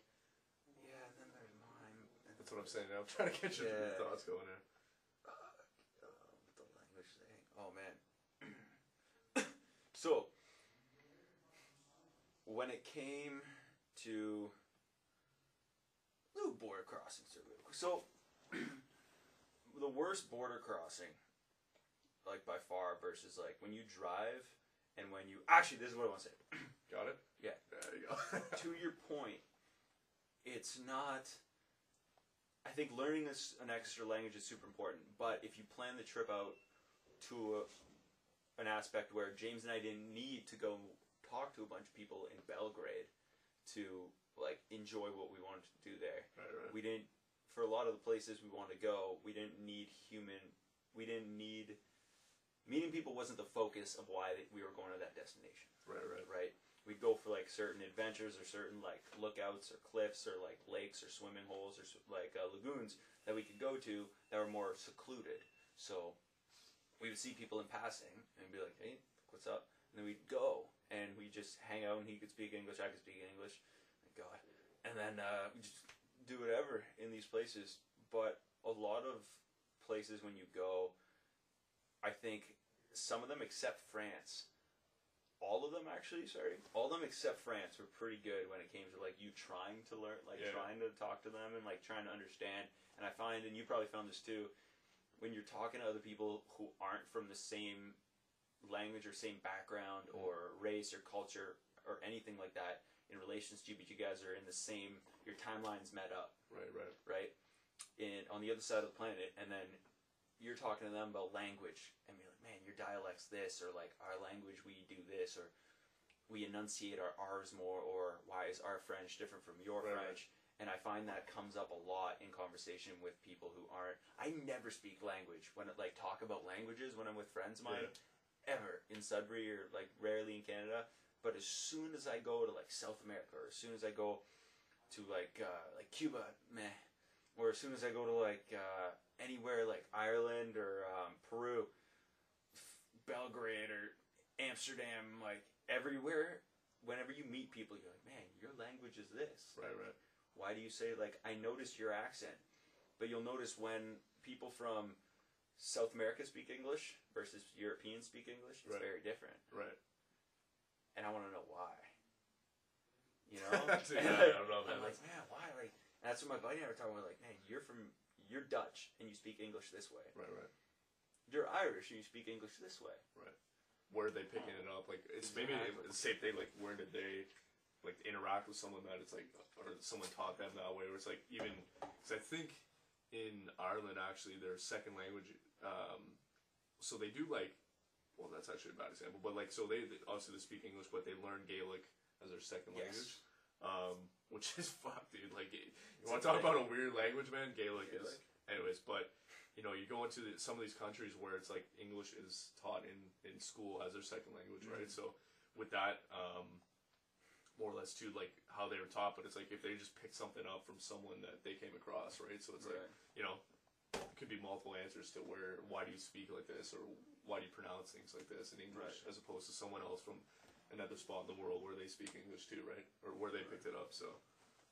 yeah, and then there's mine. That's what I'm saying. I'm trying to your Yeah. thoughts going there. uh, uh, the language thing. Oh man. so when it came to little border crossings, here real quick. so the worst border crossing, like by far, versus like when you drive and when you actually this is what I want to say. Got it? Yeah. There you go. to your point, it's not. I think learning this, an extra language is super important. But if you plan the trip out to a, an aspect where James and I didn't need to go talk to a bunch of people in Belgrade to like enjoy what we wanted to do there, right, right. we didn't. For a lot of the places we wanted to go, we didn't need human. We didn't need. Meeting people wasn't the focus of why we were going to that destination right, right. right? We'd go for like certain adventures or certain like lookouts or cliffs or like lakes or swimming holes or like uh, lagoons that we could go to that were more secluded. So we would see people in passing and be like, "Hey, what's up?" And then we'd go and we just hang out and he could speak English, I could speak English. Thank God. And then uh, we just do whatever in these places. But a lot of places when you go, I think some of them except France all of them actually sorry all of them except france were pretty good when it came to like you trying to learn like Yeah. trying to talk to them and like trying to understand and i find and you probably found this too when you're talking to other people who aren't from the same language or same background mm-hmm. or race or culture or anything like that in relations to you but you guys are in the same your timelines met up Right, right. right? In on the other side of the planet, and then you're talking to them about language, and you're like, man, your dialect's this, or like our language, we do this, or we enunciate our R's more, or why is our French different from your Right, right. French? And I find that comes up a lot in conversation with people who aren't. I never speak language when it, like talk about languages when I'm with friends of mine, ever in Sudbury or like rarely in Canada. But as soon as I go to like South America, or as soon as I go to like uh, like Cuba, meh, or as soon as I go to like uh, anywhere like Ireland or um, Peru, Belgrade or Amsterdam, like everywhere, whenever you meet people, you're like, man, your language is this. Right, right. Why do you say like I noticed your accent? But you'll notice when people from South America speak English versus Europeans speak English, it's Right. very different. Right. And I want to know why. You know? Dude, yeah, like, I don't know, man. I'm like, man, why? Like, that's what my buddy and I were talking about. Like, man, you're from, you're Dutch and you speak English this way. Right, right. You're Irish and you speak English this way. Right. Where are they picking it up? Like it's maybe the same thing. Like where did they like interact with someone that it's like, or someone taught them that way? Or it's like even because I think in Ireland actually their second language. Um, so they do like, well, that's actually a bad example, but like so they they- obviously they speak English, but they learn Gaelic as their second Yes. language. Um, which is fuck, dude. Like, you want to talk about a weird language, man? Gaelic, is. Anyways, but you know, you go into the, some of these countries where it's like English is taught in, in school as their second language, right? So with that, um, more or less too, like how they were taught, but it's like if they just pick something up from someone that they came across, right? So it's like, you know, it could be multiple answers to where, why do you speak like this, or why do you pronounce things like this in English, Right. as opposed to someone else from another spot in the world where they speak English too, right? Or where they picked it up, so.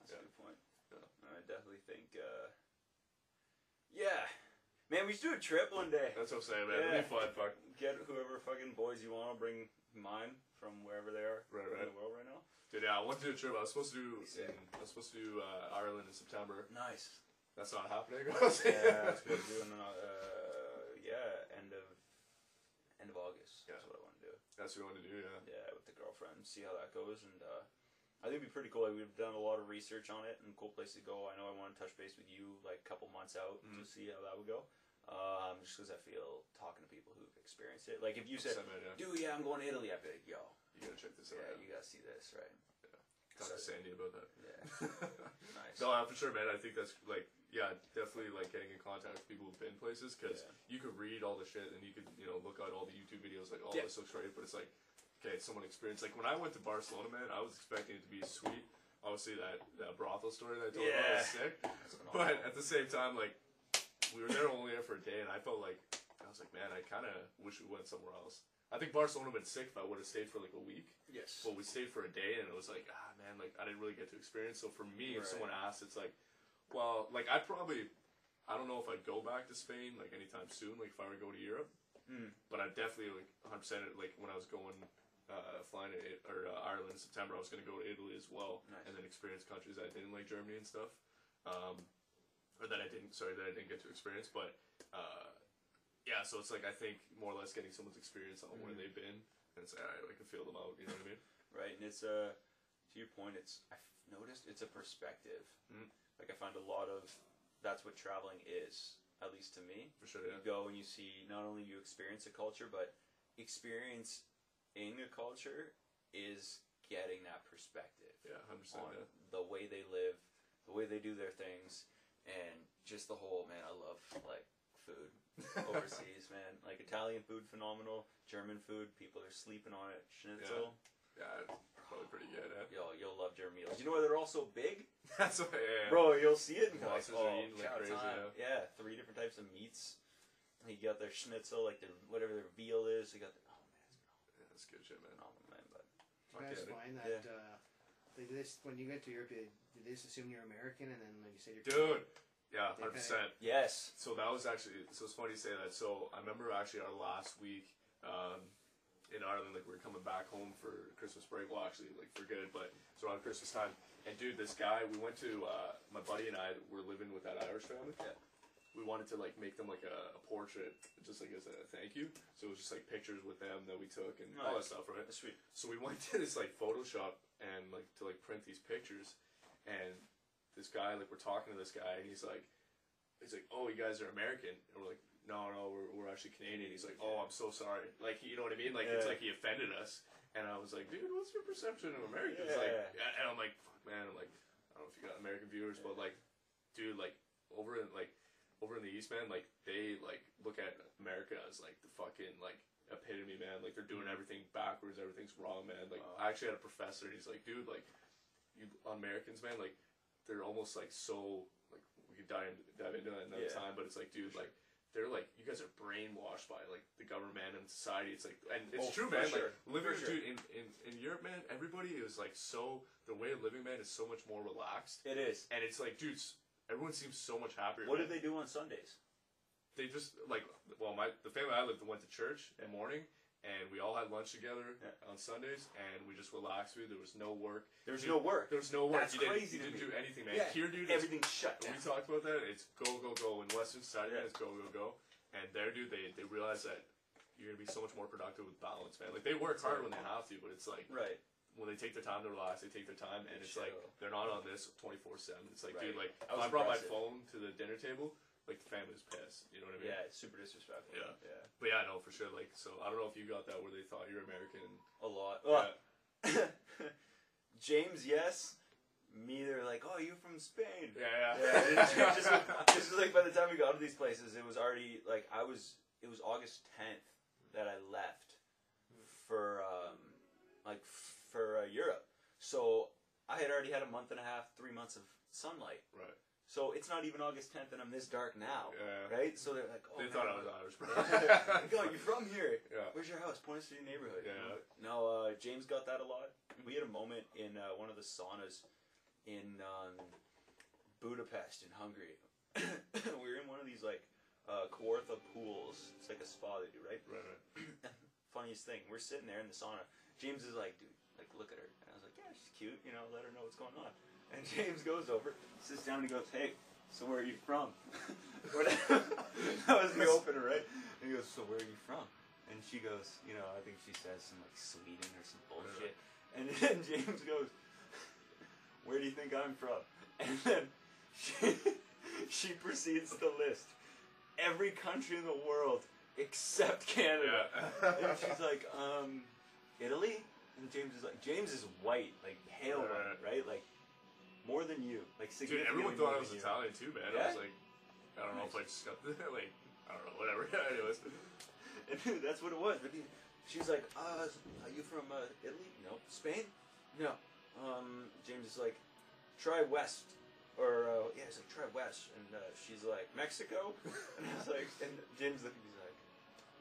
That's Yeah. a good point. Yeah. I definitely think, uh, yeah. Man, we should do a trip one day. That's what I'm saying, man. Yeah. It'll be fun, fuck. Get whoever fucking boys you want to bring mine from wherever they are Right, in right. the world right now. Dude, yeah, I want to do a trip. I was supposed to do. In, I was supposed to do uh, Ireland in September. Nice. That's not happening. yeah, I was supposed to do in, uh, yeah, end of end of August. That's Yeah. That's what we want to do. Yeah. Yeah, with the girlfriend, see how that goes, and uh, I think it'd be pretty cool. Like, we've done a lot of research on it, and cool place to go. I know I want to touch base with you like a couple months out to Mhm. see how that would go. Um, just because I feel talking to people who've experienced it. Like if you said, yeah. "Dude, yeah, I'm going to Italy," I'd be like, "Yo, You gotta check this out. yeah, Yeah, you gotta see this, right?" Talk to Sandy about that. Yeah, nice. No, for sure, man. I think that's like, yeah, definitely like getting in contact with people who've been places because Yeah. you could read all the shit and you could, you know, look at all the YouTube videos, like, oh, Yeah. this looks great, but it's like, okay, someone experienced. Like when I went to Barcelona, man, I was expecting it to be sweet. Obviously, that that brothel story that I told you about was sick. But at the same time, like, we were there only there for a day, and I felt like I was like, man, I kind of wish we went somewhere else. I think Barcelona would have been sick if I would have stayed for like a week. yes. But we stayed for a day, and it was like, ah, man, like I didn't really get to experience. So for me, if someone asks, it's like, well, like I'd probably, I don't know if I'd go back to Spain like anytime soon, like if I were to go to Europe. Mm. But I definitely like 100 percent like when I was going. Uh, flying to it, or uh, Ireland in September, I was going to go to Italy as well, Nice. and then experience countries that I didn't like Germany and stuff, um, or that I didn't. Sorry, that I didn't get to experience. But uh, yeah, so it's like I think more or less getting someone's experience on where Mhm. they've been, and say, all right, I can feel them out. You know what I mean? Right, and it's uh, to your point, it's I've noticed it's a perspective. Mm. Like I find a lot of that's what traveling is, at least to me. For sure, yeah. You go and you see not only you experience a culture, but experience in a culture is getting that perspective Yeah, hundred percent. on Yeah. the way they live, the way they do their things, and just the whole man. I love like food overseas, man. Like Italian food, phenomenal. German food, people are sleeping on it. Schnitzel. yeah, it's probably pretty good. Yeah. Yo, you'll love German meals. You know why they're all so big? That's what, yeah, yeah. Bro, you'll see it and go like, Monsters are oh, eating like chow crazy, time. Yeah, three different types of meats. You got their schnitzel, like their whatever their veal is. You got the, oh man, it's Yeah, That's good shit, man. phenomenal, man. But Do you guys find that uh, they do this when you get to Europe? They, do they just assume you're American, and then when you say you're Dude, yeah, They hundred percent. yes, So that was actually so it's funny you say that. So I remember actually our last week um, in Ireland, like we were coming back home for Christmas break. Well, actually, like for good, but it's around Christmas time. And dude, this guy, we went to uh, my buddy and I were living with that Irish family. Yeah. We wanted to like make them like a, a portrait, just like as a thank you. So it was just like pictures with them that we took and all that stuff, right? that's sweet. So we went to this like Photoshop and like to like print these pictures, and this guy like we're talking to this guy and he's like, he's like, oh, you guys are American, and we're like, no, no, we're, we're actually Canadian. He's like, oh, I'm so sorry. Like, you know what I mean? Like, it's like he offended us, and I was like, dude, what's your perception of Americans? Like, Yeah. and I'm like, fuck, man, I'm like, I don't know if you got American viewers, but like, dude, like over in like over in the East, man, like they like look at America as like the fucking like epitome, man. Like they're doing everything backwards, everything's wrong, man. Like Wow. I actually had a professor, and he's like, dude, like you Americans, man, like they're almost like so like we could dive into, dive into that another Yeah. time, but it's like, dude, like they're like you guys are brainwashed by like the government and society. It's like, and it's Oh, true, man. sure. Like living, sure. dude, in, in in Europe, man, everybody is like so the way of living, man, is so much more relaxed, It is. and it's like, dudes, everyone seems so much happier. What man. do they do on Sundays? they just like well my the family I lived went to church in the morning and we all had lunch together Yeah. on Sundays and we just relaxed with there was no work. There's Dude, no work. there was no work. That's you didn't, crazy you to didn't me. do anything man. Yeah, here dude Everything's shut we talked about that it's go go go. In Western society Yeah. it's go go go. And there dude they they realize that you're gonna be so much more productive with balance man. Like they work hard when they have to but it's like Right. when they take their time to relax they take their time and it's like they're not on this 24 7 it's like dude like was I brought my phone to the dinner table like the family's pissed you know what I mean Yeah, it's super disrespectful. Yeah. Yeah. But yeah, I know for sure. Like, so I don't know if you got that where they thought you're American. A lot. Yeah. James, yes. Me, they're like, oh, you from Spain? Yeah, Yeah, yeah. it's just, just like by the time we got to these places, it was already like I was. It was August tenth that I left for um, like for uh, Europe. So I had already had a month and a half, three months of sunlight. right. So it's not even August tenth, and I'm this dark now, Yeah. right? So they're like, oh, They man, thought I was Irish, oh, you're from here. yeah. Where's your house? Point us to your neighborhood. Yeah. No, uh, James got that a lot. We had a moment in uh, one of the saunas in um, Budapest in Hungary. we were in one of these like uh, Kawartha pools. It's like a spa they do, right? Right, right. Funniest thing, we're sitting there in the sauna. James is like, dude, like look at her. And I was like, yeah, she's cute. You know, let her know what's going on. And James goes over, sits down, and he goes, hey, so where are you from? That was the opener, right? And he goes, so where are you from? And she goes, you know, I think she says some like Sweden or some bullshit. And then James goes, where do you think I'm from? And then she, she proceeds to list every country in the world except Canada. And she's like, um, Italy? And James is like, James is white, like pale white, right? Like, more than you. Like Dude, everyone thought I was. Italian too, man. I was like, I don't know if I just got the, like, I don't know, whatever. Anyways, And that's what it was. But he, she was like, uh, "Are you from uh, Italy? No. Spain? No." Um, James is like, "Try West." Or uh, yeah, he's like, "Try West," and uh, she's like, "Mexico," and I was like, and James looked, he's like.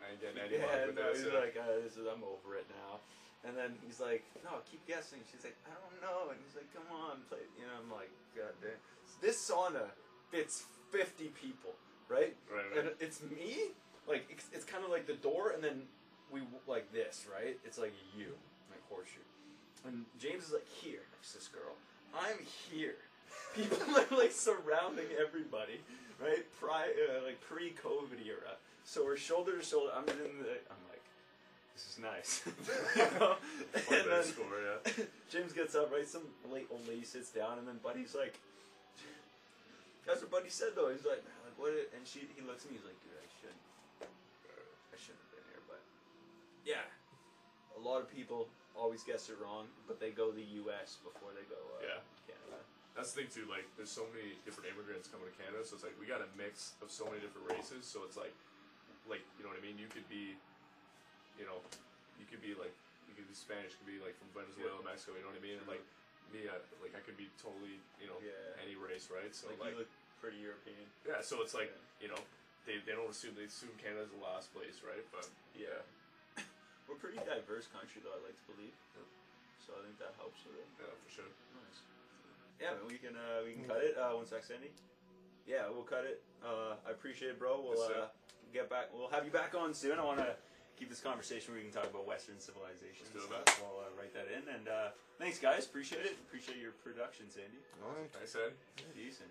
I ain't getting any Yeah, no, he's yeah. like, uh, this is, I'm over it now. And then he's like, no, keep guessing. She's like, I don't know. And he's like, come on, play. You know, I'm like, God damn. This sauna fits 50 people, right? Right, And it's me. Like, it's, it's kind of like the door, and then we like this, right? It's like a U, like horseshoe. And James is like here next to this girl. I'm here. People are like surrounding everybody, right? Pri- uh, like pre-COVID era. So we're shoulder to shoulder. I'm in the. I'm this is nice. You know? One and then score, yeah. James gets up, right? Some late old lady sits down, and then Buddy's like, "That's what Buddy said, though." He's like, "Like what?" And she, he looks at me. He's like, "Dude, I should, I shouldn't have been here." But yeah, a lot of people always guess it wrong, but they go the U.S. before they go uh, Yeah. Canada. That's the thing too. Like, there's so many different immigrants coming to Canada, so it's like we got a mix of so many different races. So it's like, like you know what I mean. You could be, you know, you could be like, you could be Spanish, could be like from Venezuela, Mexico. You know what I mean? And like me, I, like I could be totally, you know, Yeah. any race, right? So Like, like, you look pretty European. yeah. So it's like, you know, they, they don't assume they assume Canada's the last place, right? But Yeah. We're a pretty diverse country, though. I like to believe. So I think that helps with it. yeah, for sure. Nice. Yeah, man, we can uh, we can cut it. Uh, one sec, Sandy. Yeah, we'll cut it. Uh, I appreciate it, bro. We'll Yes, uh, get back. We'll have you back on soon. I want to keep this conversation where we can talk about Western civilization. Let's do So that. We'll uh, write that in. And uh, thanks, guys. Appreciate it. Appreciate your production, Sandy. All right. Nice, Ed. Decent.